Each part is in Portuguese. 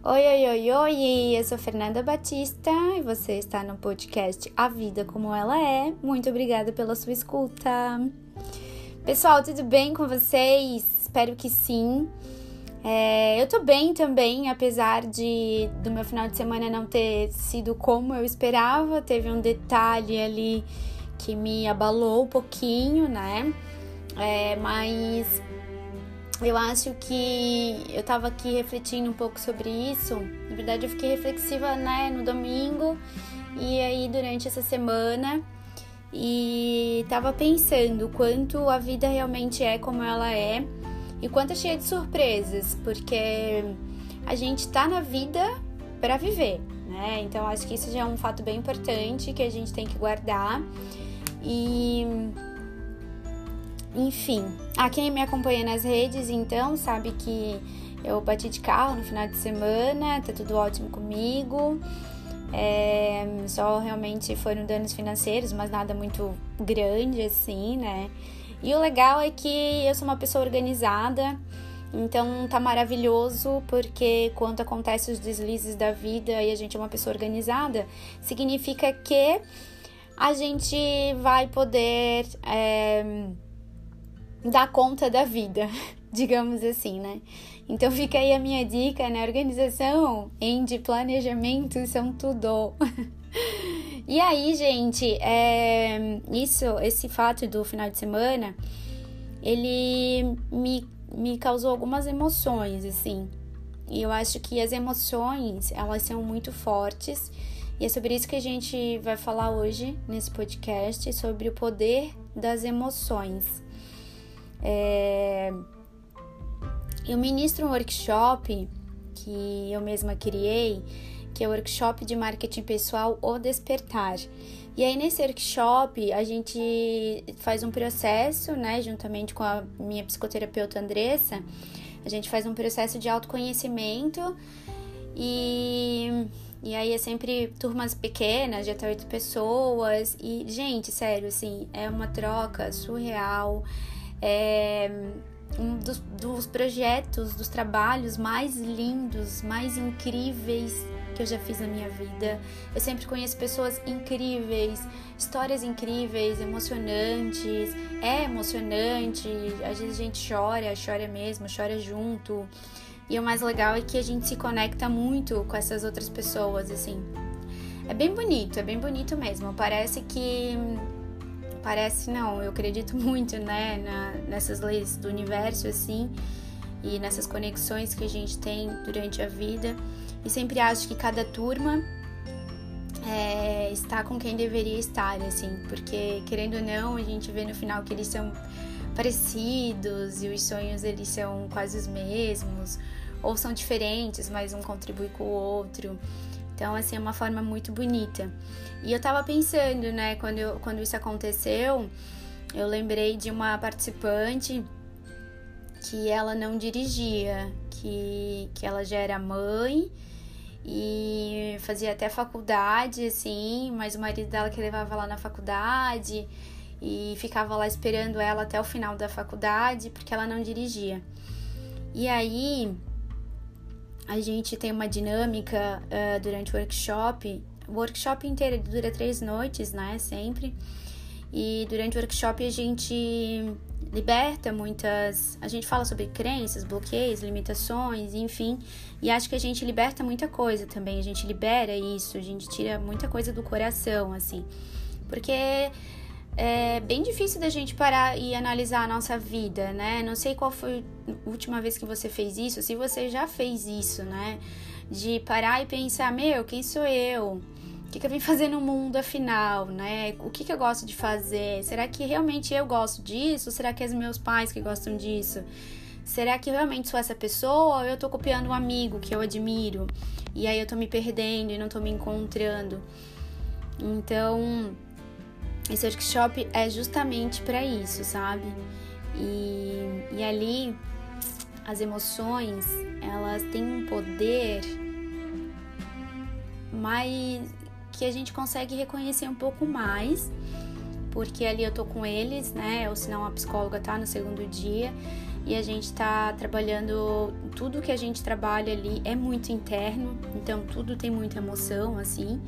Oi, oi, oi, oi! Eu sou Fernanda Batista e você está no podcast A Vida Como Ela É. Muito obrigada pela sua escuta. Pessoal, tudo bem com vocês? Espero que sim. É, eu tô bem também, apesar de do meu final de semana não ter sido como eu esperava. Teve um detalhe ali que me abalou um pouquinho, né? É, mas eu acho que eu tava aqui refletindo um pouco sobre isso. Na verdade, eu fiquei reflexiva, né, no domingo e aí durante essa semana e tava pensando quanto a vida realmente é como ela é e quanto é cheia de surpresas, porque a gente tá na vida para viver, né? Então acho que isso já é um fato bem importante que a gente tem que guardar. E enfim, a quem me acompanha nas redes, então, sabe que eu bati de carro no final de semana, tá tudo ótimo comigo. É, só realmente foram danos financeiros, mas nada muito grande assim, né? E o legal é que eu sou uma pessoa organizada, então tá maravilhoso, porque quando acontecem os deslizes da vida e a gente é uma pessoa organizada, significa que a gente vai poder. É, dar conta da vida, digamos assim, né? Então fica aí a minha dica, né? Organização e de planejamento são tudo. e aí, gente, é, isso, esse fato do final de semana, ele me, me causou algumas emoções, assim. E eu acho que as emoções, elas são muito fortes. E é sobre isso que a gente vai falar hoje nesse podcast, sobre o poder das emoções. É... Eu ministro um workshop que eu mesma criei, que é o workshop de marketing pessoal O Despertar. E aí nesse workshop a gente faz um processo, né, juntamente com a minha psicoterapeuta Andressa, a gente faz um processo de autoconhecimento e e aí é sempre turmas pequenas, de até oito pessoas. E, gente, sério, assim, é uma troca surreal é um dos, dos projetos, dos trabalhos mais lindos, mais incríveis que eu já fiz na minha vida. Eu sempre conheço pessoas incríveis, histórias incríveis, emocionantes. É emocionante, às vezes a gente chora, chora mesmo, chora junto. E o mais legal é que a gente se conecta muito com essas outras pessoas, assim. É bem bonito, é bem bonito mesmo. Parece que Parece não, eu acredito muito, né, na, nessas leis do universo, assim, e nessas conexões que a gente tem durante a vida. E sempre acho que cada turma é, está com quem deveria estar, assim, porque querendo ou não, a gente vê no final que eles são parecidos e os sonhos eles são quase os mesmos, ou são diferentes, mas um contribui com o outro. Então, assim, é uma forma muito bonita. E eu tava pensando, né, quando, eu, quando isso aconteceu, eu lembrei de uma participante que ela não dirigia, que, que ela já era mãe e fazia até faculdade, assim, mas o marido dela que levava lá na faculdade e ficava lá esperando ela até o final da faculdade porque ela não dirigia. E aí a gente tem uma dinâmica uh, durante o workshop. O workshop inteiro dura três noites, né? Sempre. E durante o workshop a gente liberta muitas. A gente fala sobre crenças, bloqueios, limitações, enfim. E acho que a gente liberta muita coisa também. A gente libera isso, a gente tira muita coisa do coração, assim. Porque é bem difícil da gente parar e analisar a nossa vida, né? Não sei qual foi a última vez que você fez isso, se você já fez isso, né? De parar e pensar, meu, quem sou eu? O que, que eu vim fazer no mundo afinal, né? O que, que eu gosto de fazer? Será que realmente eu gosto disso? Será que é os meus pais que gostam disso? Será que realmente sou essa pessoa ou eu tô copiando um amigo que eu admiro? E aí eu tô me perdendo e não tô me encontrando. Então, esse workshop é justamente para isso, sabe? E, e ali as emoções elas têm um poder mais que a gente consegue reconhecer um pouco mais porque ali eu tô com eles, né? Ou senão a psicóloga tá no segundo dia e a gente tá trabalhando tudo que a gente trabalha ali é muito interno, então tudo tem muita emoção assim.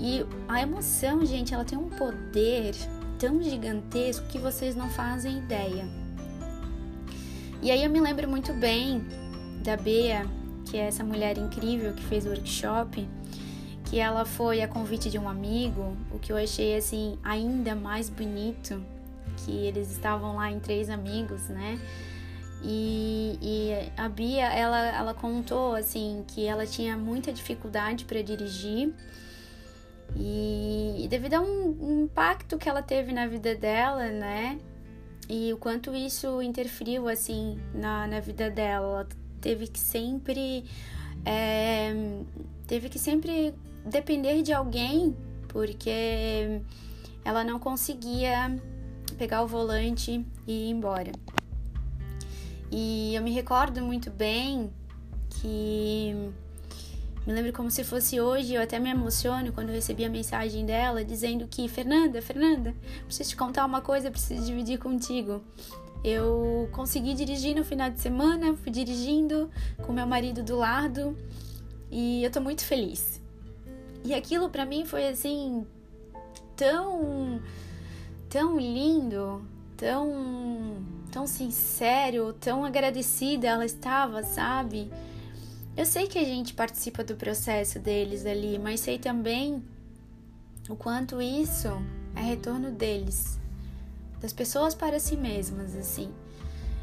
E a emoção, gente, ela tem um poder tão gigantesco que vocês não fazem ideia. E aí eu me lembro muito bem da Bea, que é essa mulher incrível que fez o workshop, que ela foi a convite de um amigo, o que eu achei assim ainda mais bonito, que eles estavam lá em três amigos, né? E, e a Bia, ela, ela contou assim que ela tinha muita dificuldade para dirigir e, devido a um, um impacto que ela teve na vida dela, né? E o quanto isso interferiu assim na, na vida dela, ela teve que sempre é, teve que sempre depender de alguém, porque ela não conseguia pegar o volante e ir embora. E eu me recordo muito bem que me lembro como se fosse hoje, eu até me emociono quando recebi a mensagem dela dizendo que Fernanda, Fernanda, preciso te contar uma coisa, preciso dividir contigo. Eu consegui dirigir no final de semana, fui dirigindo com meu marido do lado e eu tô muito feliz. E aquilo para mim foi assim tão tão lindo, tão tão sincero, tão agradecida ela estava, sabe? Eu sei que a gente participa do processo deles ali, mas sei também o quanto isso é retorno deles, das pessoas para si mesmas, assim.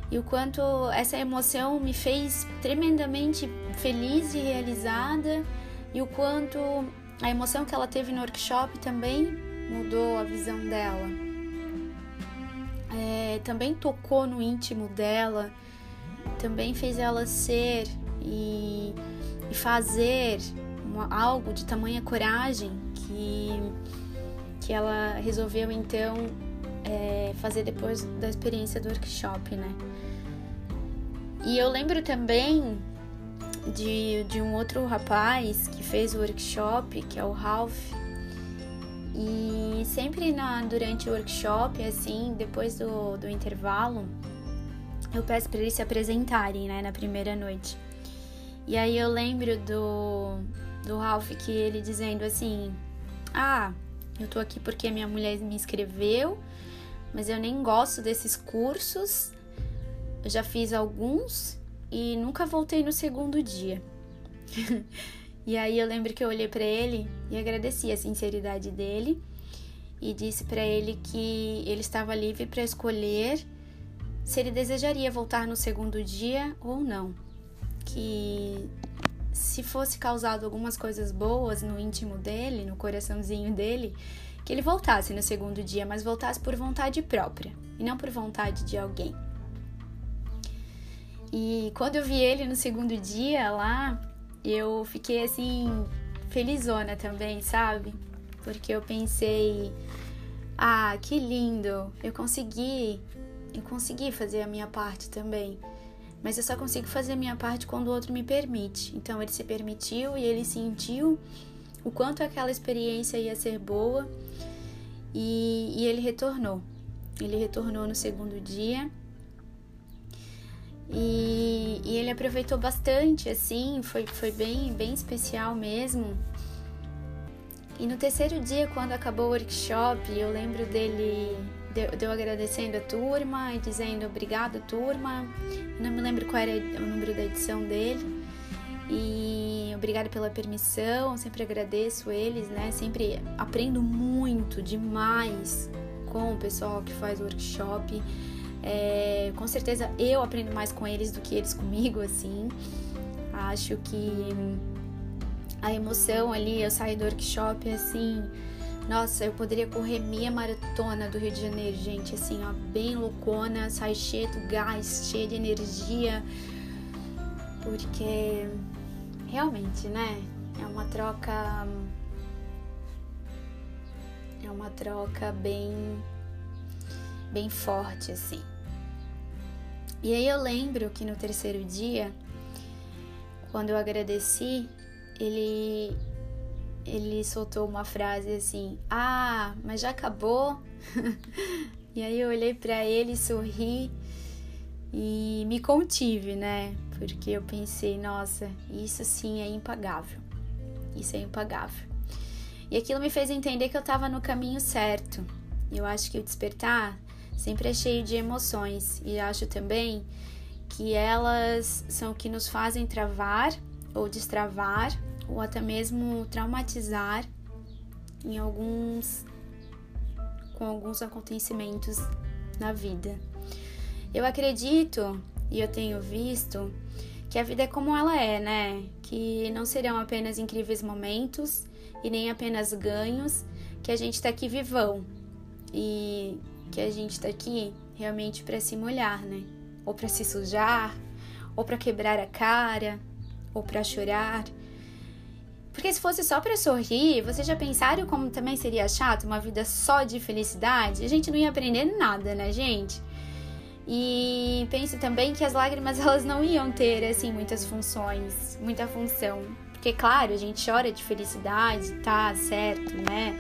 E o quanto essa emoção me fez tremendamente feliz e realizada, e o quanto a emoção que ela teve no workshop também mudou a visão dela. É, também tocou no íntimo dela, também fez ela ser e, e fazer uma, algo de tamanha coragem que, que ela resolveu então é, fazer depois da experiência do workshop, né? E eu lembro também de, de um outro rapaz que fez o workshop, que é o Ralph. E sempre na, durante o workshop, assim, depois do, do intervalo, eu peço para eles se apresentarem, né, na primeira noite. E aí eu lembro do, do Ralph que ele dizendo assim: Ah, eu tô aqui porque minha mulher me inscreveu, mas eu nem gosto desses cursos. Eu já fiz alguns e nunca voltei no segundo dia. e aí eu lembro que eu olhei para ele e agradeci a sinceridade dele e disse para ele que ele estava livre para escolher se ele desejaria voltar no segundo dia ou não. Que se fosse causado algumas coisas boas no íntimo dele, no coraçãozinho dele, que ele voltasse no segundo dia, mas voltasse por vontade própria e não por vontade de alguém. E quando eu vi ele no segundo dia lá, eu fiquei assim, felizona também, sabe? Porque eu pensei, ah, que lindo, eu consegui, eu consegui fazer a minha parte também. Mas eu só consigo fazer a minha parte quando o outro me permite. Então ele se permitiu e ele sentiu o quanto aquela experiência ia ser boa e, e ele retornou. Ele retornou no segundo dia e, e ele aproveitou bastante, assim, foi, foi bem, bem especial mesmo. E no terceiro dia, quando acabou o workshop, eu lembro dele, de, de eu agradecendo a turma e dizendo obrigado, turma. Não me lembro qual era o número da edição dele. E obrigado pela permissão, sempre agradeço eles, né? Sempre aprendo muito, demais com o pessoal que faz workshop. É, com certeza eu aprendo mais com eles do que eles comigo, assim. Acho que a emoção ali, eu saio do workshop assim. Nossa, eu poderia correr meia maratona do Rio de Janeiro, gente, assim, ó, bem loucona, sai cheio do gás, cheia de energia, porque realmente, né, é uma troca. É uma troca bem bem forte assim. E aí eu lembro que no terceiro dia, quando eu agradeci, ele ele soltou uma frase assim: Ah, mas já acabou? e aí eu olhei para ele, sorri e me contive, né? Porque eu pensei: Nossa, isso sim é impagável. Isso é impagável. E aquilo me fez entender que eu estava no caminho certo. Eu acho que o despertar sempre é cheio de emoções e acho também que elas são que nos fazem travar ou destravar ou até mesmo traumatizar em alguns com alguns acontecimentos na vida. Eu acredito e eu tenho visto que a vida é como ela é, né? Que não serão apenas incríveis momentos e nem apenas ganhos, que a gente tá aqui vivão e que a gente tá aqui realmente para se molhar, né? Ou para se sujar, ou para quebrar a cara, ou para chorar. Porque se fosse só para sorrir, vocês já pensaram como também seria chato uma vida só de felicidade? A gente não ia aprender nada, né, gente? E penso também que as lágrimas elas não iam ter assim muitas funções, muita função. Porque claro, a gente chora de felicidade, tá certo, né?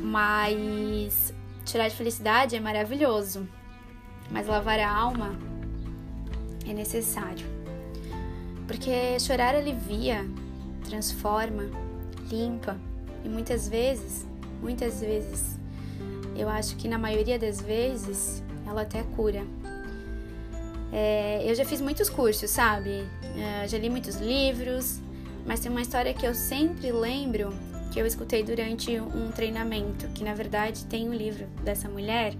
Mas chorar de felicidade é maravilhoso. Mas lavar a alma é necessário. Porque chorar alivia, transforma, limpa e muitas vezes, muitas vezes, eu acho que na maioria das vezes ela até cura. É, eu já fiz muitos cursos, sabe? É, já li muitos livros, mas tem uma história que eu sempre lembro que eu escutei durante um treinamento, que na verdade tem um livro dessa mulher,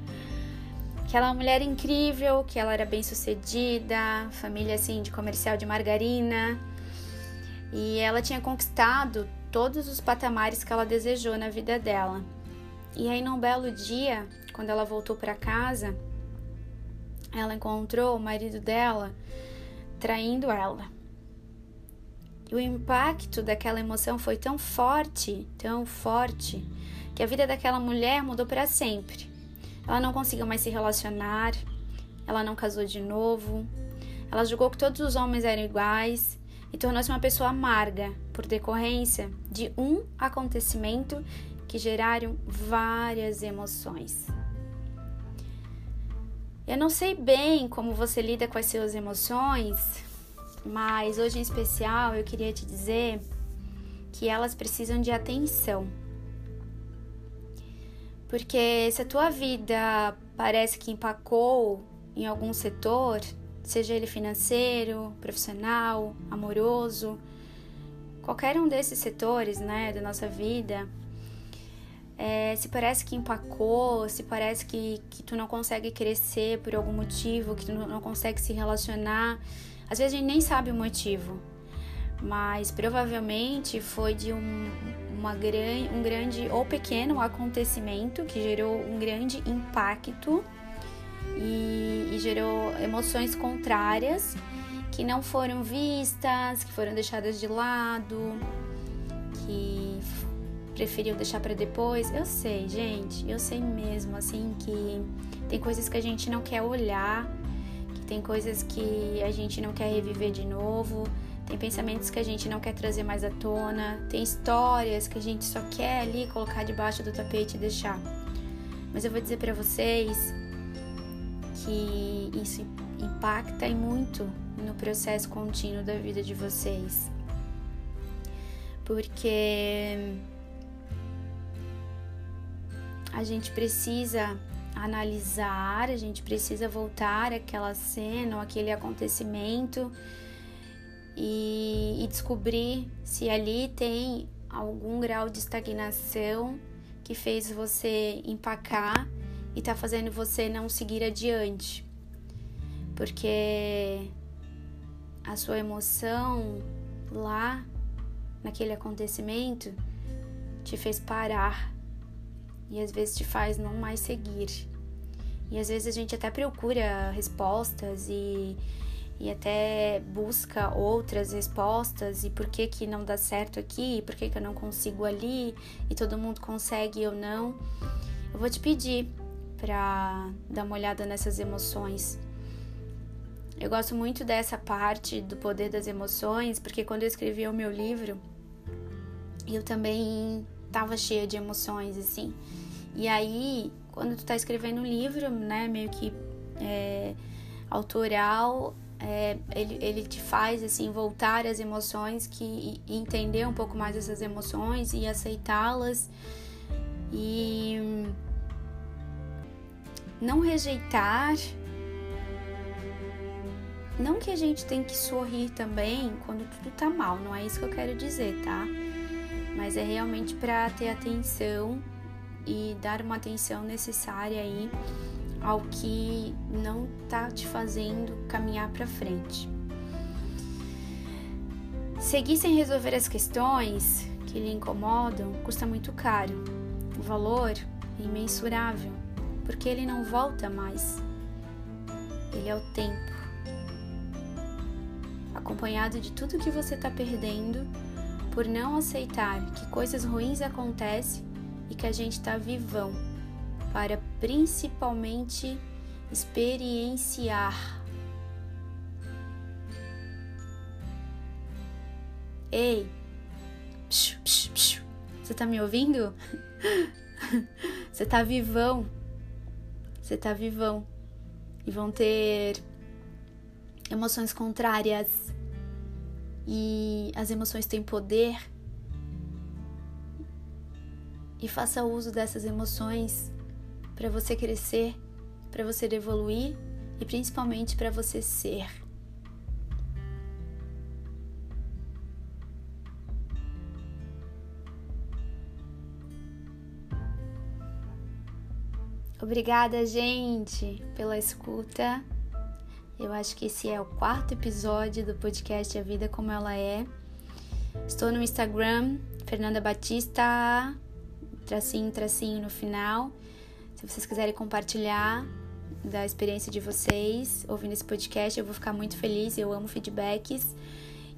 que ela é uma mulher incrível, que ela era bem sucedida, família assim de comercial de margarina, e ela tinha conquistado todos os patamares que ela desejou na vida dela. E aí, num belo dia, quando ela voltou para casa, ela encontrou o marido dela traindo ela. E o impacto daquela emoção foi tão forte, tão forte, que a vida daquela mulher mudou para sempre. Ela não conseguiu mais se relacionar, ela não casou de novo, ela julgou que todos os homens eram iguais e tornou-se uma pessoa amarga por decorrência de um acontecimento que geraram várias emoções. Eu não sei bem como você lida com as suas emoções, mas hoje em especial eu queria te dizer que elas precisam de atenção. Porque se a tua vida parece que empacou em algum setor, seja ele financeiro, profissional, amoroso, qualquer um desses setores, né, da nossa vida, é, se parece que empacou, se parece que, que tu não consegue crescer por algum motivo, que tu não consegue se relacionar, às vezes a gente nem sabe o motivo, mas provavelmente foi de um, uma gran, um grande ou pequeno acontecimento que gerou um grande impacto e, e gerou emoções contrárias que não foram vistas, que foram deixadas de lado, que preferiu deixar para depois. Eu sei, gente, eu sei mesmo, assim, que tem coisas que a gente não quer olhar, que tem coisas que a gente não quer reviver de novo, tem pensamentos que a gente não quer trazer mais à tona, tem histórias que a gente só quer ali colocar debaixo do tapete e deixar. Mas eu vou dizer para vocês que isso impacta e muito no processo contínuo da vida de vocês. Porque a gente precisa analisar, a gente precisa voltar àquela cena ou aquele acontecimento e, e descobrir se ali tem algum grau de estagnação que fez você empacar e tá fazendo você não seguir adiante. Porque a sua emoção lá naquele acontecimento te fez parar e às vezes te faz não mais seguir. E às vezes a gente até procura respostas e, e até busca outras respostas e por que que não dá certo aqui, por que que eu não consigo ali e todo mundo consegue e eu não. Eu vou te pedir para dar uma olhada nessas emoções. Eu gosto muito dessa parte do poder das emoções, porque quando eu escrevi o meu livro, eu também tava cheia de emoções, assim. E aí, quando tu tá escrevendo um livro, né, meio que é, autoral, é, ele, ele te faz, assim, voltar às emoções que, entender um pouco mais essas emoções e aceitá-las. E não rejeitar. Não que a gente tem que sorrir também quando tudo tá mal, não é isso que eu quero dizer, tá? Mas é realmente para ter atenção e dar uma atenção necessária aí ao que não tá te fazendo caminhar para frente. Seguir sem resolver as questões que lhe incomodam custa muito caro. O valor é imensurável porque ele não volta mais. Ele é o tempo. Acompanhado de tudo que você está perdendo por não aceitar que coisas ruins acontecem e que a gente está vivão para principalmente experienciar. Ei, psiu, psiu, psiu. você tá me ouvindo? você tá vivão você tá vivão. E vão ter emoções contrárias. E as emoções têm poder. E faça uso dessas emoções para você crescer, para você evoluir e principalmente para você ser. Obrigada, gente, pela escuta. Eu acho que esse é o quarto episódio do podcast A Vida Como Ela É. Estou no Instagram, Fernanda Batista, tracinho, tracinho no final. Se vocês quiserem compartilhar da experiência de vocês ouvindo esse podcast, eu vou ficar muito feliz. Eu amo feedbacks.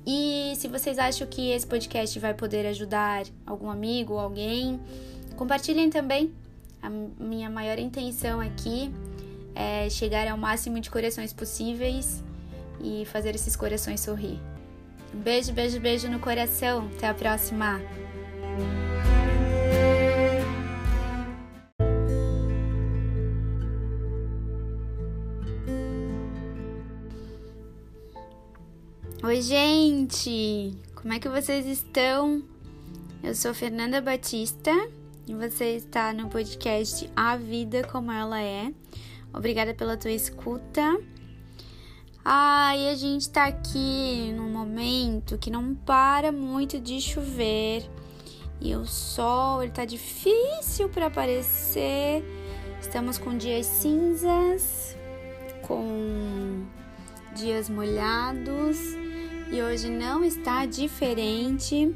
E se vocês acham que esse podcast vai poder ajudar algum amigo ou alguém, compartilhem também a minha maior intenção aqui é chegar ao máximo de corações possíveis e fazer esses corações sorrir. Beijo, beijo, beijo no coração. Até a próxima. Oi, gente! Como é que vocês estão? Eu sou Fernanda Batista e você está no podcast A Vida Como Ela É. Obrigada pela tua escuta. Ah, a gente está aqui num momento que não para muito de chover e o sol ele tá difícil para aparecer. Estamos com dias cinzas, com dias molhados e hoje não está diferente.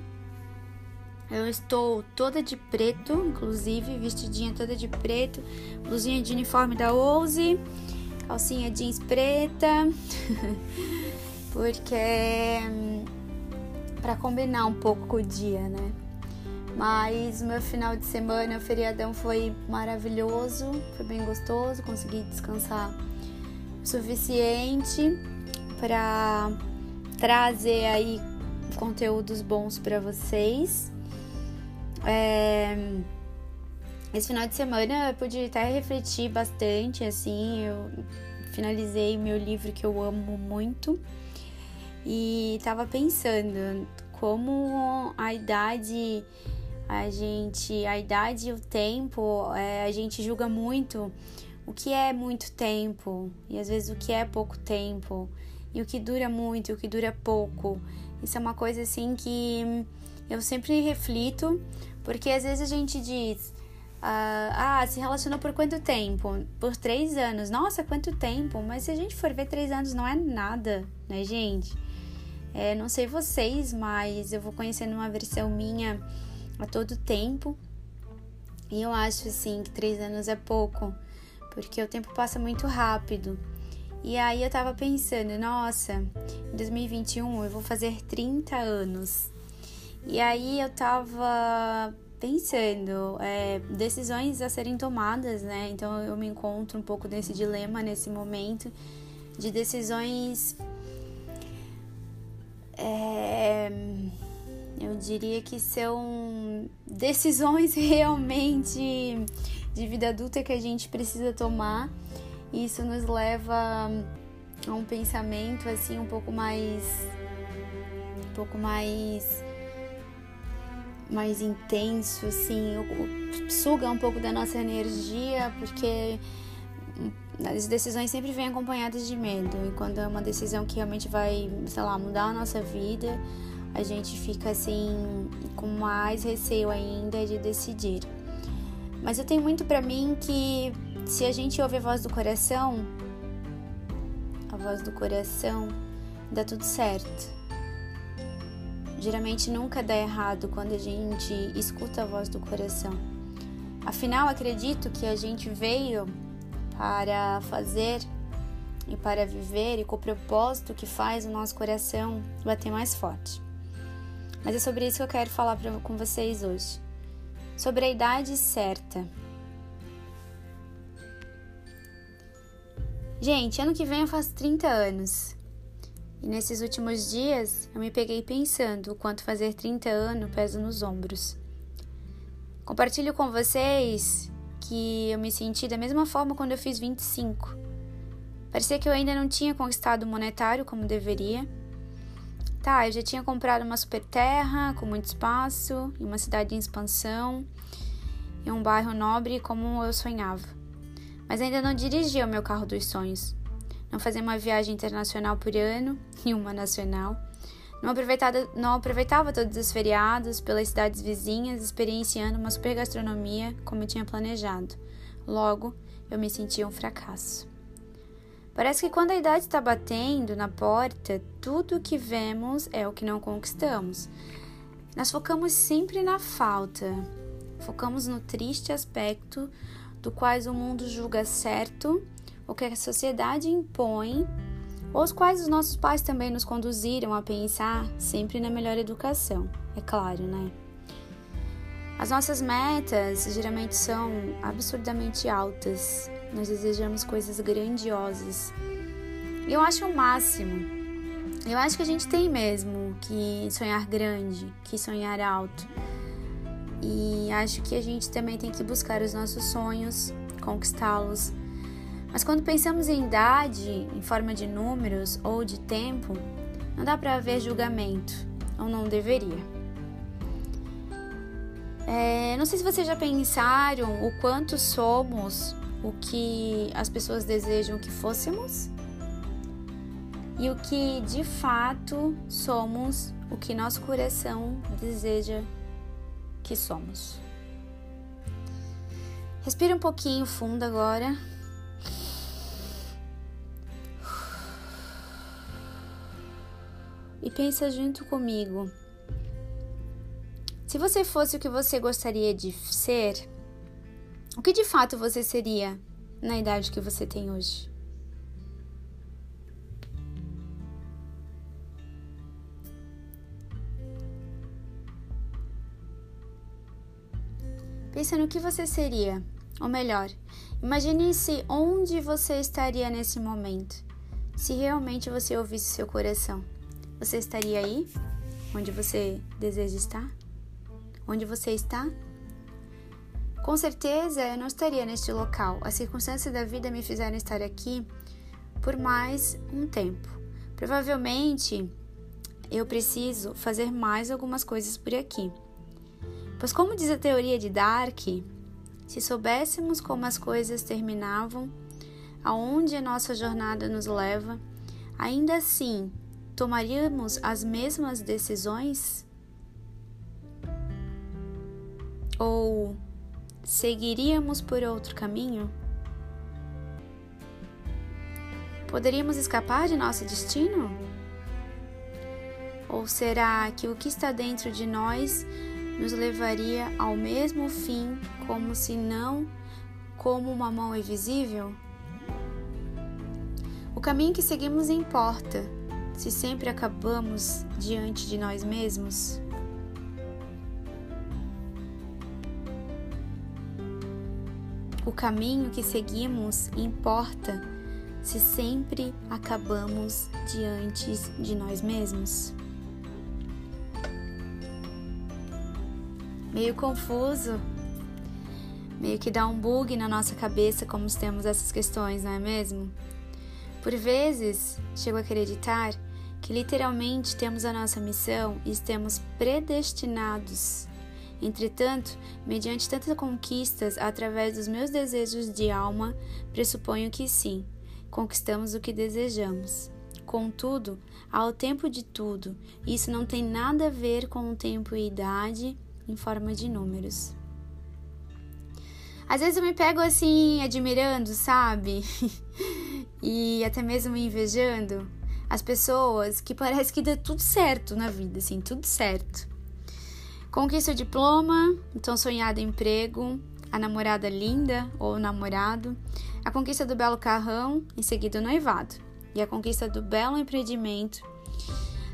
Eu estou toda de preto, inclusive, vestidinha toda de preto, blusinha de uniforme da Ouse, calcinha jeans preta, porque hum, para combinar um pouco com o dia, né? Mas meu final de semana, o feriadão foi maravilhoso, foi bem gostoso, consegui descansar o suficiente para trazer aí conteúdos bons para vocês. É... Esse final de semana eu pude até refletir bastante, assim, eu finalizei meu livro que eu amo muito e tava pensando como a idade, a gente, a idade e o tempo, é, a gente julga muito o que é muito tempo e às vezes o que é pouco tempo e o que dura muito e o que dura pouco. Isso é uma coisa assim que eu sempre reflito porque às vezes a gente diz, ah, ah, se relacionou por quanto tempo? Por três anos. Nossa, quanto tempo! Mas se a gente for ver, três anos não é nada, né, gente? É, não sei vocês, mas eu vou conhecendo uma versão minha a todo tempo. E eu acho, assim, que três anos é pouco, porque o tempo passa muito rápido. E aí eu tava pensando, nossa, em 2021 eu vou fazer 30 anos. E aí eu tava pensando, é, decisões a serem tomadas, né? Então eu me encontro um pouco nesse dilema nesse momento de decisões é, eu diria que são decisões realmente de vida adulta que a gente precisa tomar. Isso nos leva a um pensamento assim um pouco mais um pouco mais mais intenso, assim, suga um pouco da nossa energia, porque as decisões sempre vêm acompanhadas de medo. E quando é uma decisão que realmente vai, sei lá, mudar a nossa vida, a gente fica assim com mais receio ainda de decidir. Mas eu tenho muito para mim que se a gente ouve a voz do coração, a voz do coração, dá tudo certo. Geralmente nunca dá errado quando a gente escuta a voz do coração. Afinal, acredito que a gente veio para fazer e para viver e com o propósito que faz o nosso coração bater mais forte. Mas é sobre isso que eu quero falar pra, com vocês hoje. Sobre a idade certa. Gente, ano que vem eu faço 30 anos. E nesses últimos dias eu me peguei pensando o quanto fazer 30 anos pesa nos ombros. Compartilho com vocês que eu me senti da mesma forma quando eu fiz 25. Parecia que eu ainda não tinha conquistado o monetário como deveria. Tá, eu já tinha comprado uma super terra com muito espaço, em uma cidade em expansão, em um bairro nobre como eu sonhava. Mas ainda não dirigia o meu carro dos sonhos. Não fazia uma viagem internacional por ano e uma nacional. Não aproveitava, não aproveitava todos os feriados pelas cidades vizinhas, experienciando uma super gastronomia como tinha planejado. Logo, eu me sentia um fracasso. Parece que quando a idade está batendo na porta, tudo o que vemos é o que não conquistamos. Nós focamos sempre na falta, focamos no triste aspecto do quais o mundo julga certo, o que a sociedade impõe os quais os nossos pais também nos conduziram a pensar sempre na melhor educação, é claro, né? As nossas metas geralmente são absurdamente altas. Nós desejamos coisas grandiosas. Eu acho o máximo. Eu acho que a gente tem mesmo que sonhar grande, que sonhar alto. E acho que a gente também tem que buscar os nossos sonhos, conquistá-los mas quando pensamos em idade, em forma de números ou de tempo, não dá para haver julgamento, ou não deveria. É, não sei se vocês já pensaram o quanto somos o que as pessoas desejam que fôssemos e o que de fato somos o que nosso coração deseja que somos. Respira um pouquinho fundo agora. E pensa junto comigo. Se você fosse o que você gostaria de ser, o que de fato você seria na idade que você tem hoje? Pensa no que você seria, ou melhor, imagine-se onde você estaria nesse momento, se realmente você ouvisse seu coração. Você estaria aí? Onde você deseja estar? Onde você está? Com certeza eu não estaria neste local. As circunstâncias da vida me fizeram estar aqui por mais um tempo. Provavelmente eu preciso fazer mais algumas coisas por aqui. Pois, como diz a teoria de Dark, se soubéssemos como as coisas terminavam, aonde a nossa jornada nos leva, ainda assim tomaríamos as mesmas decisões? Ou seguiríamos por outro caminho? Poderíamos escapar de nosso destino? Ou será que o que está dentro de nós nos levaria ao mesmo fim, como se não como uma mão invisível? O caminho que seguimos importa se sempre acabamos diante de nós mesmos? O caminho que seguimos importa se sempre acabamos diante de nós mesmos? meio confuso, meio que dá um bug na nossa cabeça como temos essas questões, não é mesmo? Por vezes, chego a acreditar que literalmente temos a nossa missão e estamos predestinados. Entretanto, mediante tantas conquistas através dos meus desejos de alma, pressuponho que sim, conquistamos o que desejamos. Contudo, há o tempo de tudo, isso não tem nada a ver com o tempo e idade em forma de números. Às vezes eu me pego assim, admirando, sabe? e até mesmo invejando as pessoas que parece que dá tudo certo na vida, assim, tudo certo. Conquista o diploma, então sonhado emprego, a namorada linda ou namorado, a conquista do belo carrão, em seguida o noivado, e a conquista do belo empreendimento,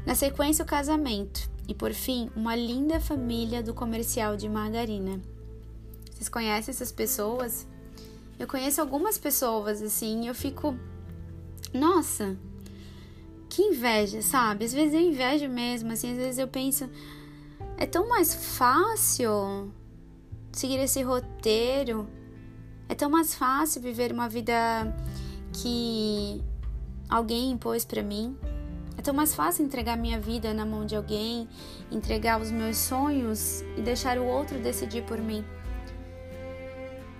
na sequência o casamento, e por fim, uma linda família do comercial de margarina. Vocês conhecem essas pessoas? Eu conheço algumas pessoas assim, eu fico, nossa, que inveja, sabe? Às vezes eu invejo mesmo, assim, às vezes eu penso, é tão mais fácil seguir esse roteiro, é tão mais fácil viver uma vida que alguém impôs para mim. É tão mais fácil entregar minha vida na mão de alguém, entregar os meus sonhos e deixar o outro decidir por mim.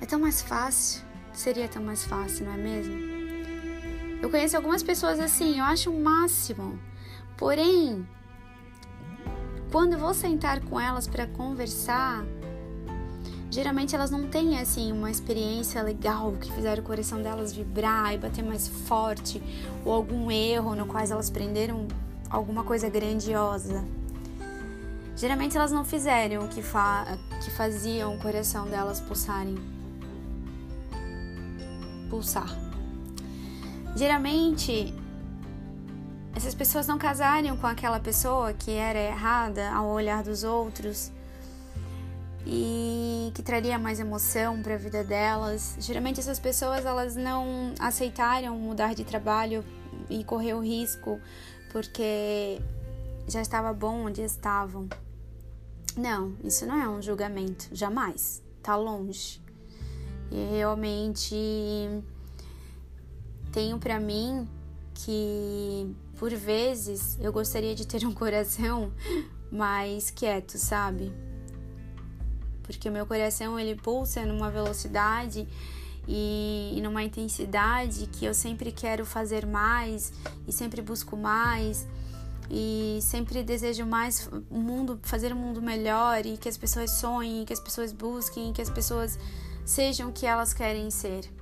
É tão mais fácil, seria tão mais fácil, não é mesmo? Eu conheço algumas pessoas assim, eu acho o máximo. Porém, quando eu vou sentar com elas para conversar, geralmente elas não têm assim uma experiência legal que fizeram o coração delas vibrar e bater mais forte, ou algum erro no qual elas prenderam alguma coisa grandiosa. Geralmente elas não fizeram o que, fa que faziam o coração delas pulsarem. Pulsar. Geralmente, essas pessoas não casariam com aquela pessoa que era errada ao olhar dos outros e que traria mais emoção para a vida delas. Geralmente essas pessoas elas não aceitaram mudar de trabalho e correr o risco porque já estava bom onde estavam. Não, isso não é um julgamento, jamais. Tá longe. E realmente tenho para mim que por vezes eu gostaria de ter um coração mais quieto, sabe? Porque o meu coração ele pulsa numa velocidade e, numa intensidade que eu sempre quero fazer mais e sempre busco mais e sempre desejo mais o mundo, fazer um mundo melhor e que as pessoas sonhem, que as pessoas busquem, que as pessoas sejam o que elas querem ser.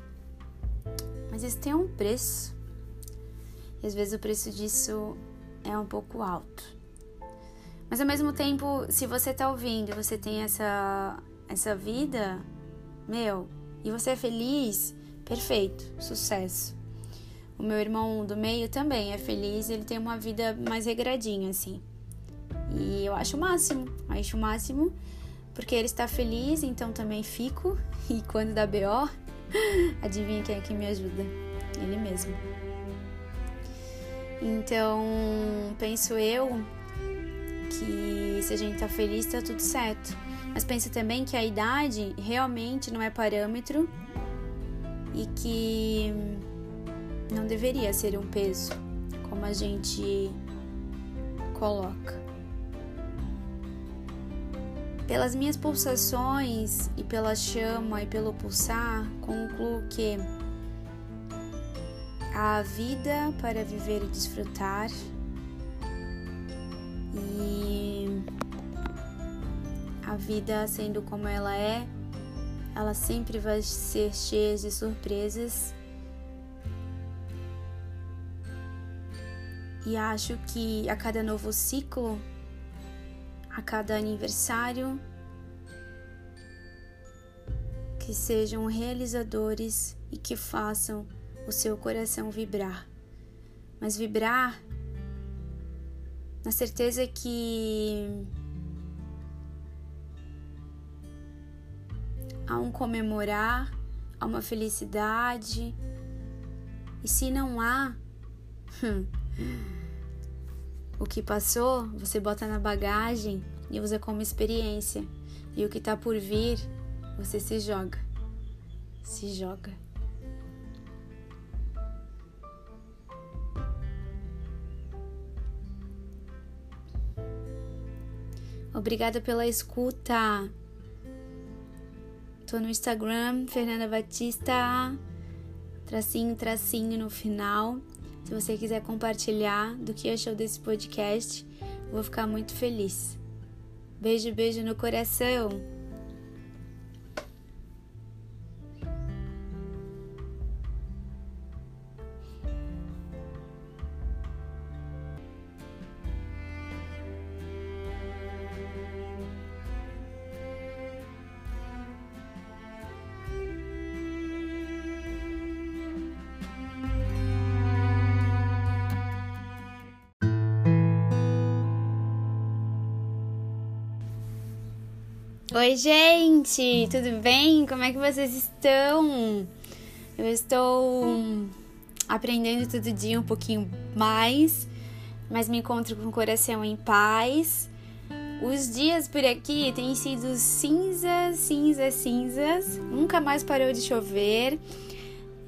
Mas isso tem um preço. E às vezes o preço disso é um pouco alto. Mas ao mesmo tempo, se você tá ouvindo, você tem essa essa vida, meu, e você é feliz, perfeito, sucesso. O meu irmão do meio também é feliz, ele tem uma vida mais regradinha assim. E eu acho o máximo, acho o máximo, porque ele está feliz, então também fico. E quando dá BO, Adivinha quem é que me ajuda? Ele mesmo. Então, penso eu que se a gente tá feliz, tá tudo certo. Mas penso também que a idade realmente não é parâmetro e que não deveria ser um peso, como a gente coloca. Pelas minhas pulsações e pela chama e pelo pulsar, concluo que a vida para viver e desfrutar e a vida sendo como ela é, ela sempre vai ser cheia de surpresas. E acho que a cada novo ciclo a cada aniversário, que sejam realizadores e que façam o seu coração vibrar. Mas vibrar na certeza que há um comemorar, há uma felicidade. E se não há, hum, o que passou, você bota na bagagem e usa como experiência. E o que tá por vir, você se joga. Se joga. Obrigada pela escuta. Tô no Instagram, Fernanda Batista, tracinho, tracinho no final. Se você quiser compartilhar do que achou desse podcast, vou ficar muito feliz. Beijo, beijo no coração. Gente, tudo bem? Como é que vocês estão? Eu estou aprendendo todo dia um pouquinho mais, mas me encontro com o coração em paz. Os dias por aqui têm sido cinzas, cinzas, cinzas. Nunca mais parou de chover.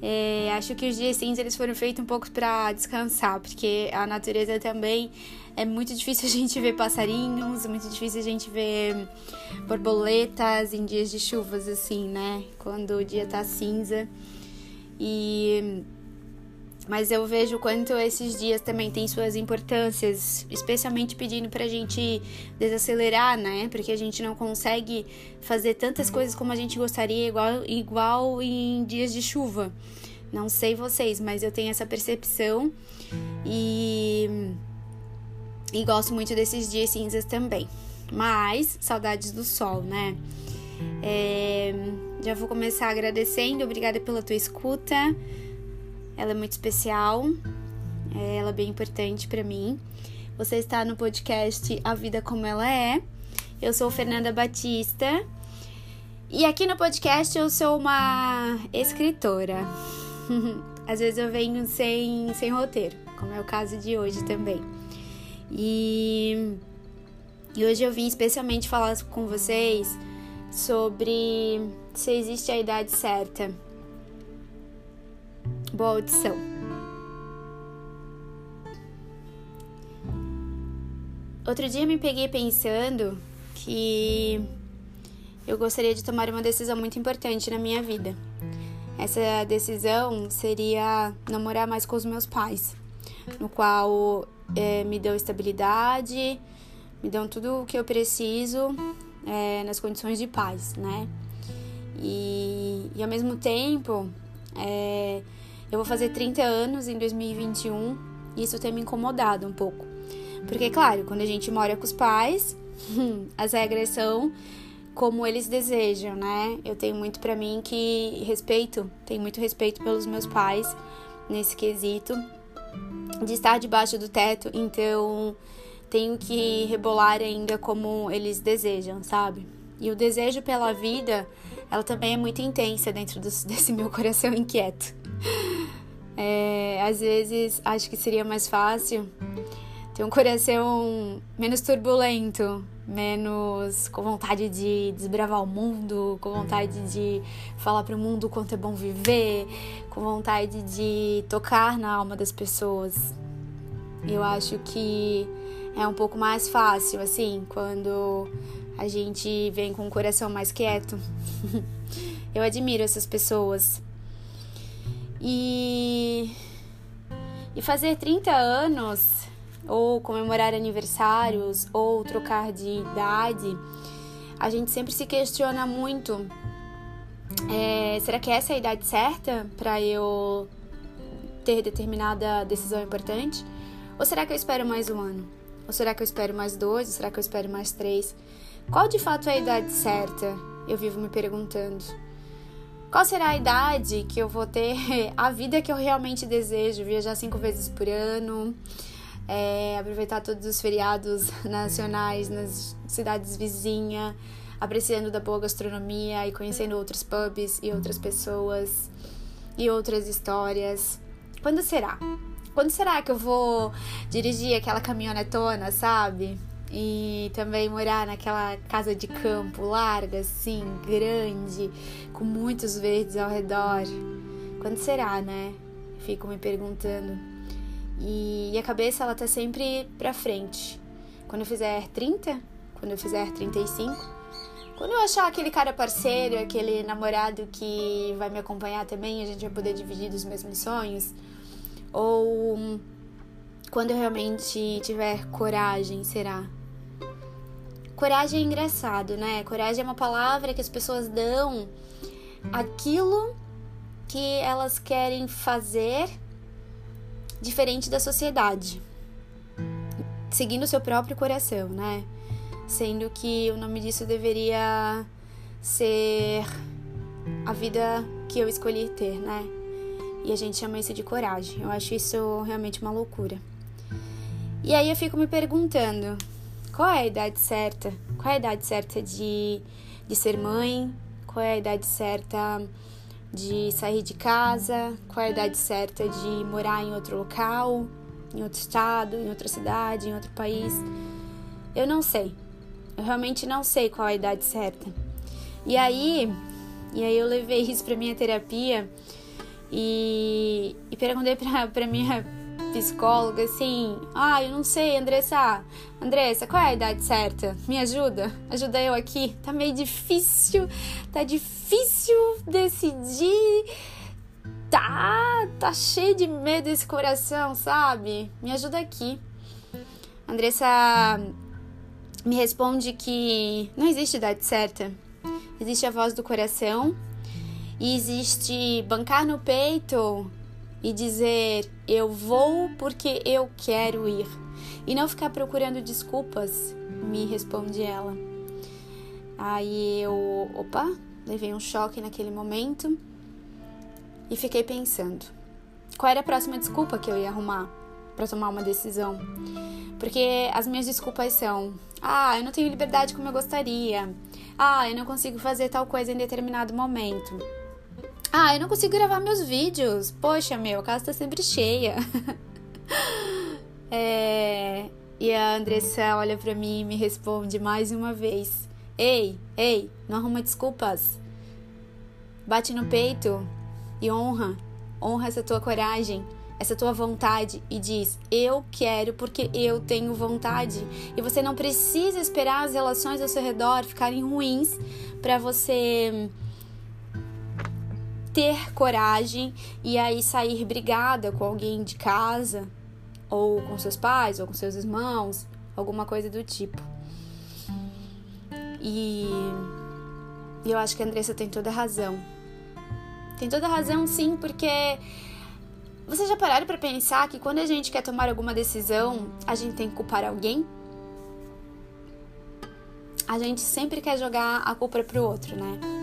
É, acho que os dias cinzas eles foram feitos um pouco para descansar, porque a natureza também é muito difícil a gente ver passarinhos, muito difícil a gente ver borboletas em dias de chuvas, assim, né? Quando o dia tá cinza. E. Mas eu vejo quanto esses dias também têm suas importâncias, especialmente pedindo pra gente desacelerar, né? Porque a gente não consegue fazer tantas coisas como a gente gostaria, igual, igual em dias de chuva. Não sei vocês, mas eu tenho essa percepção. E e gosto muito desses dias cinzas também. Mas, saudades do sol, né? É, já vou começar agradecendo. Obrigada pela tua escuta. Ela é muito especial. É, ela é bem importante para mim. Você está no podcast A Vida Como Ela É. Eu sou Fernanda Batista. E aqui no podcast eu sou uma escritora. Às vezes eu venho sem, sem roteiro, como é o caso de hoje também. E, e hoje eu vim especialmente falar com vocês sobre se existe a idade certa. Boa audição. Outro dia me peguei pensando que eu gostaria de tomar uma decisão muito importante na minha vida. Essa decisão seria não morar mais com os meus pais, no qual é, me dão estabilidade, me dão tudo o que eu preciso é, nas condições de paz, né? E, e ao mesmo tempo, é, eu vou fazer 30 anos em 2021 e isso tem me incomodado um pouco. Porque, claro, quando a gente mora com os pais, as regras são como eles desejam, né? Eu tenho muito para mim que respeito, tenho muito respeito pelos meus pais nesse quesito de estar debaixo do teto, então tenho que rebolar ainda como eles desejam, sabe? E o desejo pela vida, ela também é muito intensa dentro desse meu coração inquieto. É, às vezes acho que seria mais fácil ter um coração menos turbulento, menos com vontade de desbravar o mundo, com vontade de falar para o mundo quanto é bom viver, com vontade de tocar na alma das pessoas. Eu acho que é um pouco mais fácil, assim, quando a gente vem com o coração mais quieto. Eu admiro essas pessoas. E. E fazer 30 anos ou comemorar aniversários, ou trocar de idade, a gente sempre se questiona muito: é, será que essa é a idade certa para eu ter determinada decisão importante? Ou será que eu espero mais um ano? Ou será que eu espero mais dois? Ou será que eu espero mais três? Qual de fato é a idade certa? Eu vivo me perguntando. Qual será a idade que eu vou ter a vida que eu realmente desejo? Viajar cinco vezes por ano, é, aproveitar todos os feriados nacionais nas cidades vizinhas, apreciando da boa gastronomia e conhecendo outros pubs e outras pessoas e outras histórias. Quando será? Quando será que eu vou dirigir aquela caminhonetona, sabe? E também morar naquela casa de campo larga, assim, grande, com muitos verdes ao redor. Quando será, né? Fico me perguntando. E, a cabeça, ela tá sempre pra frente. Quando eu fizer 30, quando eu fizer 35, quando eu achar aquele cara parceiro, aquele namorado que vai me acompanhar também, a gente vai poder dividir os mesmos sonhos. Ou quando eu realmente tiver coragem, será? Coragem é engraçado, né? Coragem é uma palavra que as pessoas dão aquilo que elas querem fazer diferente da sociedade, seguindo o seu próprio coração, né? Sendo que o nome disso deveria ser a vida que eu escolhi ter, né? E a gente chama isso de coragem. Eu acho isso realmente uma loucura. E aí eu fico me perguntando: qual é a idade certa? Qual é a idade certa de, de ser mãe? Qual é a idade certa de sair de casa? Qual é a idade certa de morar em outro local, em outro estado, em outra cidade, em outro país? Eu não sei. Eu realmente não sei qual é a idade certa. E aí, e aí eu levei isso para minha terapia e, e perguntei para minha psicóloga assim: Ah, eu não sei, Andressa. Andressa, qual é a idade certa? Me ajuda? Ajuda eu aqui. Tá meio difícil, tá difícil decidir. Tá, tá cheio de medo esse coração, sabe? Me ajuda aqui. Andressa me responde que não existe idade certa. Existe a voz do coração e existe bancar no peito e dizer eu vou porque eu quero ir e não ficar procurando desculpas, me responde ela. Aí eu, opa, levei um choque naquele momento e fiquei pensando, qual era a próxima desculpa que eu ia arrumar para tomar uma decisão? Porque as minhas desculpas são: ah, eu não tenho liberdade como eu gostaria. Ah, eu não consigo fazer tal coisa em determinado momento. Ah, eu não consigo gravar meus vídeos. Poxa, meu, a casa tá sempre cheia. é... E a Andressa olha para mim e me responde mais uma vez: Ei, ei, não arruma desculpas. Bate no peito e honra, honra essa tua coragem, essa tua vontade e diz: Eu quero porque eu tenho vontade. E você não precisa esperar as relações ao seu redor ficarem ruins para você ter coragem e aí sair brigada com alguém de casa, ou com seus pais, ou com seus irmãos, alguma coisa do tipo. E eu acho que a Andressa tem toda a razão. Tem toda a razão, sim, porque vocês já pararam para pensar que quando a gente quer tomar alguma decisão, a gente tem que culpar alguém? A gente sempre quer jogar a culpa pro outro, né?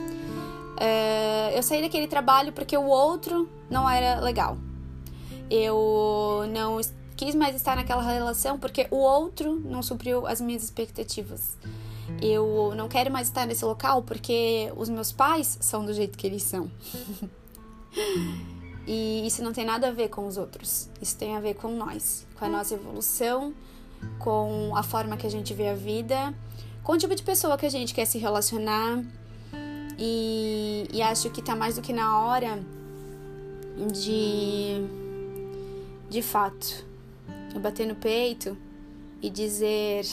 É, eu saí daquele trabalho porque o outro não era legal. Eu não quis mais estar naquela relação porque o outro não supriu as minhas expectativas. Eu não quero mais estar nesse local porque os meus pais são do jeito que eles são. e isso não tem nada a ver com os outros. Isso tem a ver com nós, com a nossa evolução, com a forma que a gente vê a vida, com o tipo de pessoa que a gente quer se relacionar e, e acho que tá mais do que na hora de, de fato, eu bater no peito e dizer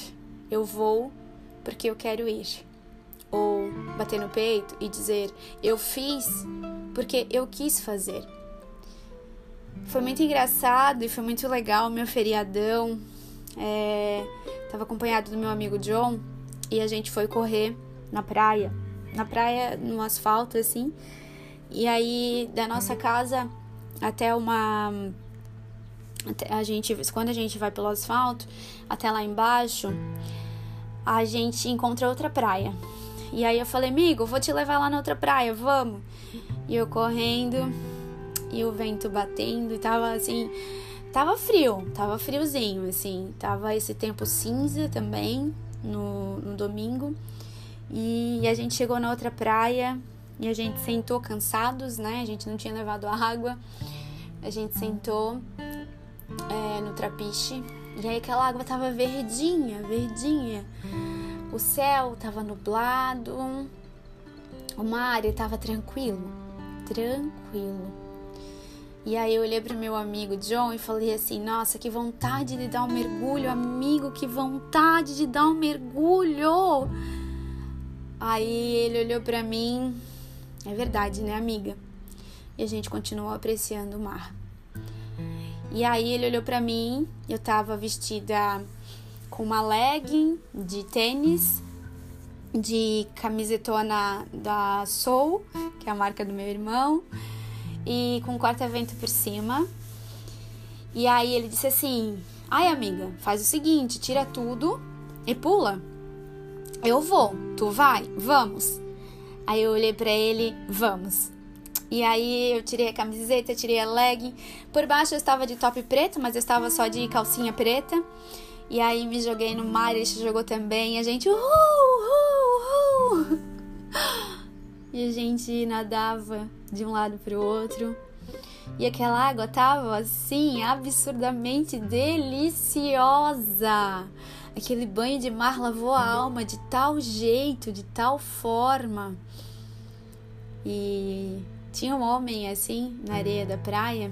eu vou porque eu quero ir. Ou bater no peito e dizer eu fiz porque eu quis fazer. Foi muito engraçado e foi muito legal o meu feriadão. É, tava acompanhado do meu amigo John e a gente foi correr na praia na praia, no asfalto, assim. E aí, da nossa casa até uma. A gente, quando a gente vai pelo asfalto, até lá embaixo, a gente encontra outra praia. E aí eu falei, amigo, vou te levar lá na outra praia, vamos. E eu correndo, e o vento batendo, e tava assim. Tava frio, tava friozinho, assim. Tava esse tempo cinza também no, no domingo. E a gente chegou na outra praia e a gente sentou cansados, né? A gente não tinha levado água. A gente sentou é, no trapiche E aí aquela água tava verdinha, verdinha. O céu tava nublado. O mar estava tranquilo, tranquilo. E aí eu olhei para meu amigo John e falei assim: "Nossa, que vontade de dar um mergulho, amigo, que vontade de dar um mergulho". Aí ele olhou para mim. É verdade, né, amiga? E a gente continuou apreciando o mar. E aí ele olhou para mim, eu tava vestida com uma legging de tênis, de camisetona da Soul, que é a marca do meu irmão, e com corta-vento por cima. E aí ele disse assim: "Ai, amiga, faz o seguinte, tira tudo e pula". Eu vou, tu vai? Vamos. Aí eu olhei para ele, vamos. E aí eu tirei a camiseta, tirei a leg. Por baixo eu estava de top preto, mas eu estava só de calcinha preta. E aí me joguei no mar, ele se jogou também. E a gente, uhul, uhul, uhul. E a gente nadava de um lado para o outro. E aquela água tava assim, absurdamente deliciosa. Aquele banho de mar lavou a alma de tal jeito, de tal forma. E tinha um homem assim na areia da praia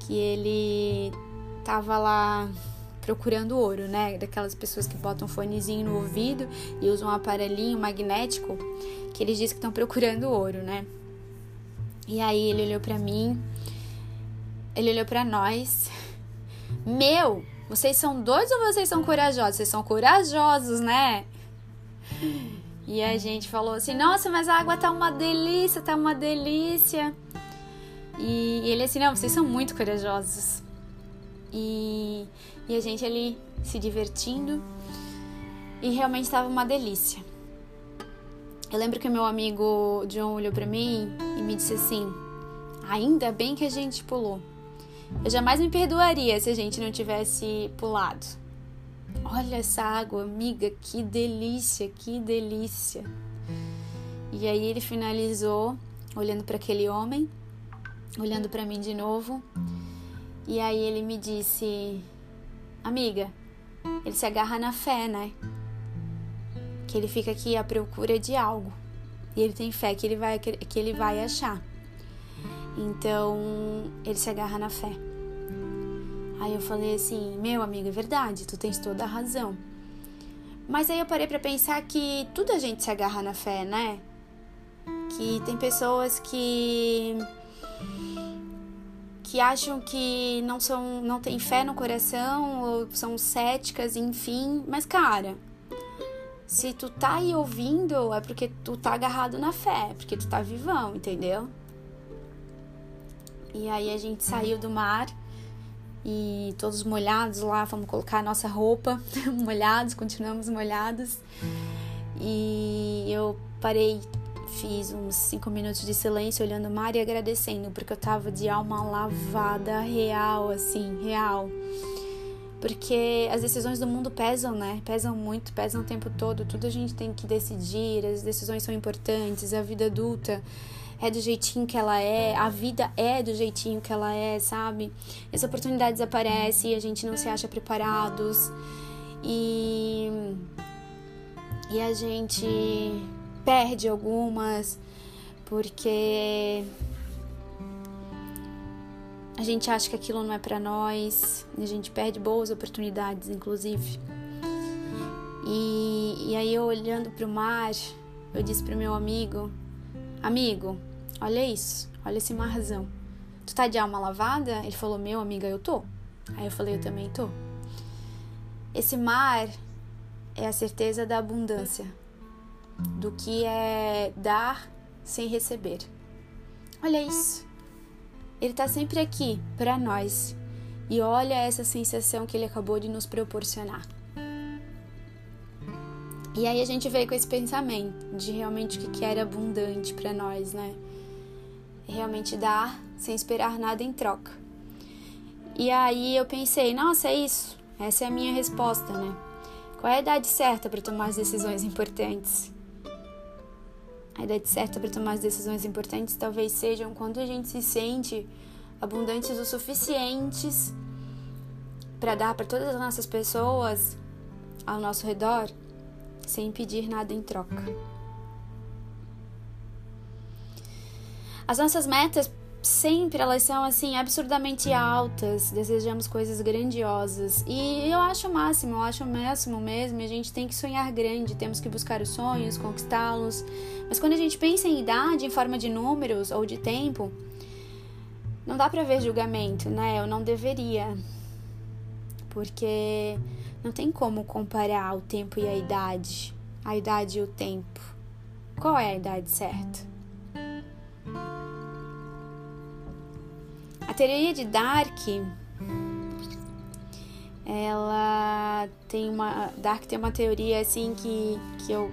que ele tava lá procurando ouro, né? Daquelas pessoas que botam fonezinho no ouvido e usam um aparelhinho magnético que eles dizem que estão procurando ouro, né? E aí ele olhou para mim, ele olhou para nós. Meu, vocês são doidos ou vocês são corajosos? Vocês são corajosos, né? E a gente falou assim: Nossa, mas a água tá uma delícia, tá uma delícia. E ele assim: Não, vocês são muito corajosos. E, e a gente ali se divertindo. E realmente estava uma delícia. Eu lembro que meu amigo John olhou para mim e me disse assim: Ainda bem que a gente pulou. Eu jamais me perdoaria se a gente não tivesse pulado. Olha essa água, amiga, que delícia, que delícia. E aí ele finalizou olhando para aquele homem, olhando para mim de novo. E aí ele me disse: "Amiga, ele se agarra na fé, né? Que ele fica aqui à procura de algo. E ele tem fé que ele vai que ele vai achar. Então, ele se agarra na fé. Aí eu falei assim: Meu amigo, é verdade, tu tens toda a razão. Mas aí eu parei para pensar que tudo a gente se agarra na fé, né? Que tem pessoas que que acham que não são não têm fé no coração ou são céticas, enfim, mas cara, se tu tá aí ouvindo é porque tu tá agarrado na fé, é porque tu tá vivão, entendeu? E aí a gente saiu do mar e todos molhados lá, fomos colocar a nossa roupa, molhados, continuamos molhados. E eu parei, fiz uns cinco minutos de silêncio olhando o mar e agradecendo, porque eu tava de alma lavada, real, assim, real. Porque as decisões do mundo pesam, né? Pesam muito, pesam o tempo todo. Tudo a gente tem que decidir, as decisões são importantes, a vida adulta é do jeitinho que ela é, a vida é do jeitinho que ela é, sabe? As oportunidades aparecem e a gente não se acha preparados e, e a gente perde algumas porque a gente acha que aquilo não é para nós, a gente perde boas oportunidades, inclusive. E, e aí eu olhando para o mar, eu disse para meu amigo, amigo, Olha isso, olha esse marzão. Tu tá de alma lavada? Ele falou, meu amiga, eu tô. Aí eu falei, eu também tô. Esse mar é a certeza da abundância, do que é dar sem receber. Olha isso. Ele tá sempre aqui para nós. E olha essa sensação que ele acabou de nos proporcionar. E aí a gente veio com esse pensamento de realmente o que era abundante para nós, né? Realmente dar sem esperar nada em troca. E aí eu pensei, nossa, é isso. Essa é a minha resposta, né? Qual é a idade certa para tomar as decisões importantes? A idade certa para tomar as decisões importantes talvez sejam quando a gente se sente abundantes o suficientes para dar para todas as nossas pessoas ao nosso redor sem pedir nada em troca. As nossas metas sempre elas são assim absurdamente altas, desejamos coisas grandiosas e eu acho o máximo, eu acho o máximo mesmo. A gente tem que sonhar grande, temos que buscar os sonhos, conquistá-los. Mas quando a gente pensa em idade em forma de números ou de tempo, não dá para ver julgamento, né? Eu não deveria, porque não tem como comparar o tempo e a idade, a idade e o tempo. Qual é a idade certa? A teoria de Dark, ela tem uma Dark tem uma teoria assim que, que eu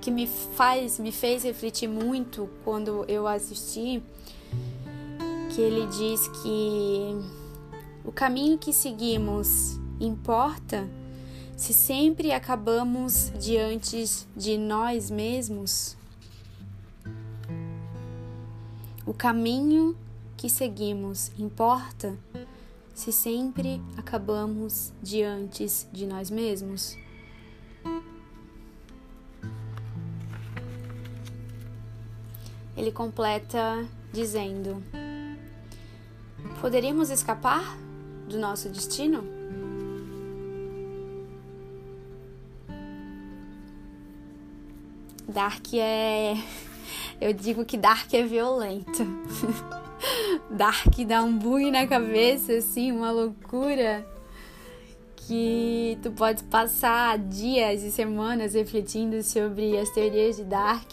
que me faz me fez refletir muito quando eu assisti que ele diz que o caminho que seguimos importa se sempre acabamos diante de nós mesmos. O caminho que seguimos importa se sempre acabamos diante de nós mesmos? Ele completa dizendo: Poderíamos escapar do nosso destino? Dark é. Eu digo que Dark é violento. Dark dá um bug na cabeça, assim, uma loucura. Que tu pode passar dias e semanas refletindo sobre as teorias de Dark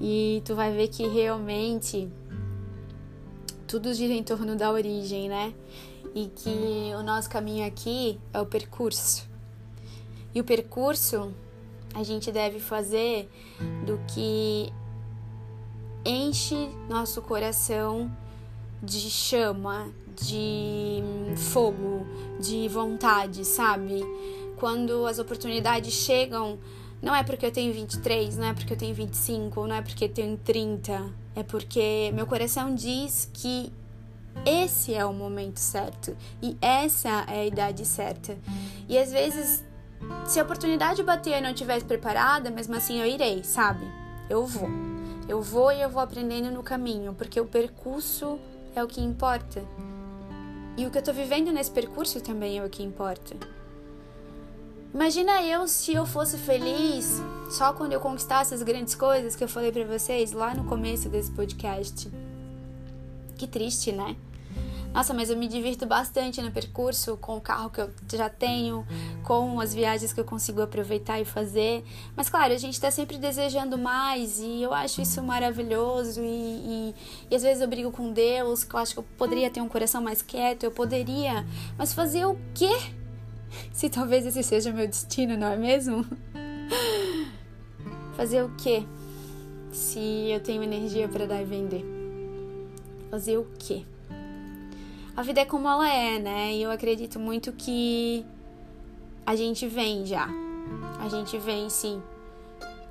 e tu vai ver que realmente tudo gira em torno da origem, né? E que o nosso caminho aqui é o percurso. E o percurso a gente deve fazer do que enche nosso coração de chama, de fogo, de vontade, sabe? Quando as oportunidades chegam, não é porque eu tenho 23, não é porque eu tenho 25, não é porque eu tenho 30, é porque meu coração diz que esse é o momento certo e essa é a idade certa. E às vezes, se a oportunidade bater e não estiver preparada, mesmo assim eu irei, sabe? Eu vou. Eu vou e eu vou aprendendo no caminho, porque o percurso é o que importa. E o que eu tô vivendo nesse percurso também é o que importa. Imagina eu se eu fosse feliz só quando eu conquistasse as grandes coisas que eu falei para vocês lá no começo desse podcast. Que triste, né? Nossa, mas eu me divirto bastante no percurso com o carro que eu já tenho, com as viagens que eu consigo aproveitar e fazer. Mas claro, a gente tá sempre desejando mais e eu acho isso maravilhoso. E, e, e às vezes eu brigo com Deus, que eu acho que eu poderia ter um coração mais quieto, eu poderia. Mas fazer o quê? Se talvez esse seja o meu destino, não é mesmo? Fazer o quê? Se eu tenho energia para dar e vender. Fazer o quê? A vida é como ela é, né? E eu acredito muito que a gente vem já. A gente vem sim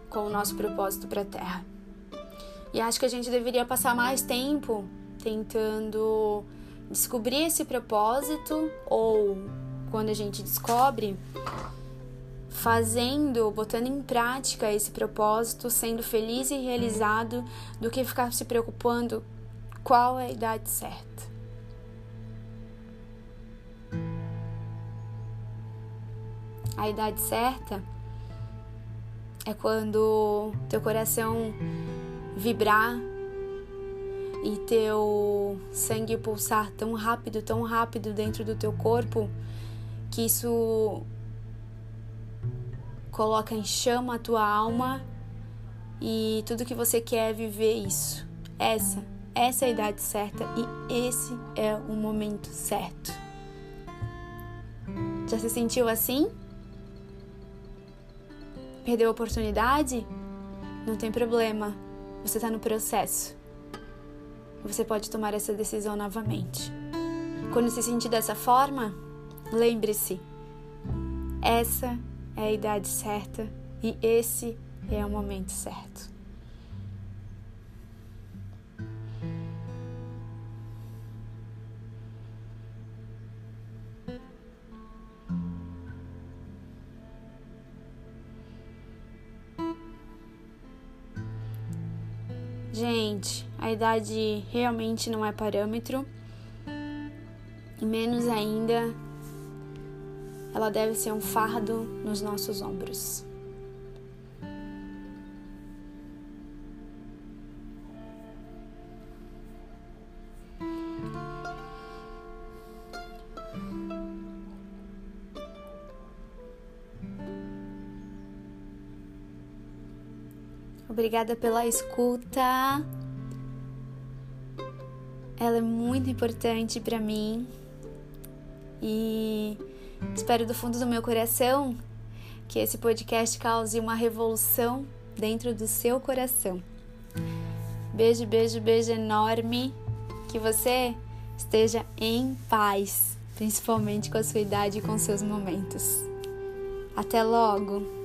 com o nosso propósito para a Terra. E acho que a gente deveria passar mais tempo tentando descobrir esse propósito ou quando a gente descobre, fazendo, botando em prática esse propósito, sendo feliz e realizado, do que ficar se preocupando qual é a idade certa. A idade certa é quando teu coração vibrar e teu sangue pulsar tão rápido, tão rápido dentro do teu corpo que isso coloca em chama a tua alma e tudo que você quer é viver isso. Essa, essa é a idade certa e esse é o momento certo. Já se sentiu assim? Perdeu a oportunidade? Não tem problema. Você está no processo. Você pode tomar essa decisão novamente. Quando se sentir dessa forma, lembre-se: essa é a idade certa e esse é o momento certo. Gente, a idade realmente não é parâmetro, e menos ainda ela deve ser um fardo nos nossos ombros. Obrigada pela escuta. Ela é muito importante para mim e espero do fundo do meu coração que esse podcast cause uma revolução dentro do seu coração. Beijo, beijo, beijo enorme. Que você esteja em paz, principalmente com a sua idade e com seus momentos. Até logo!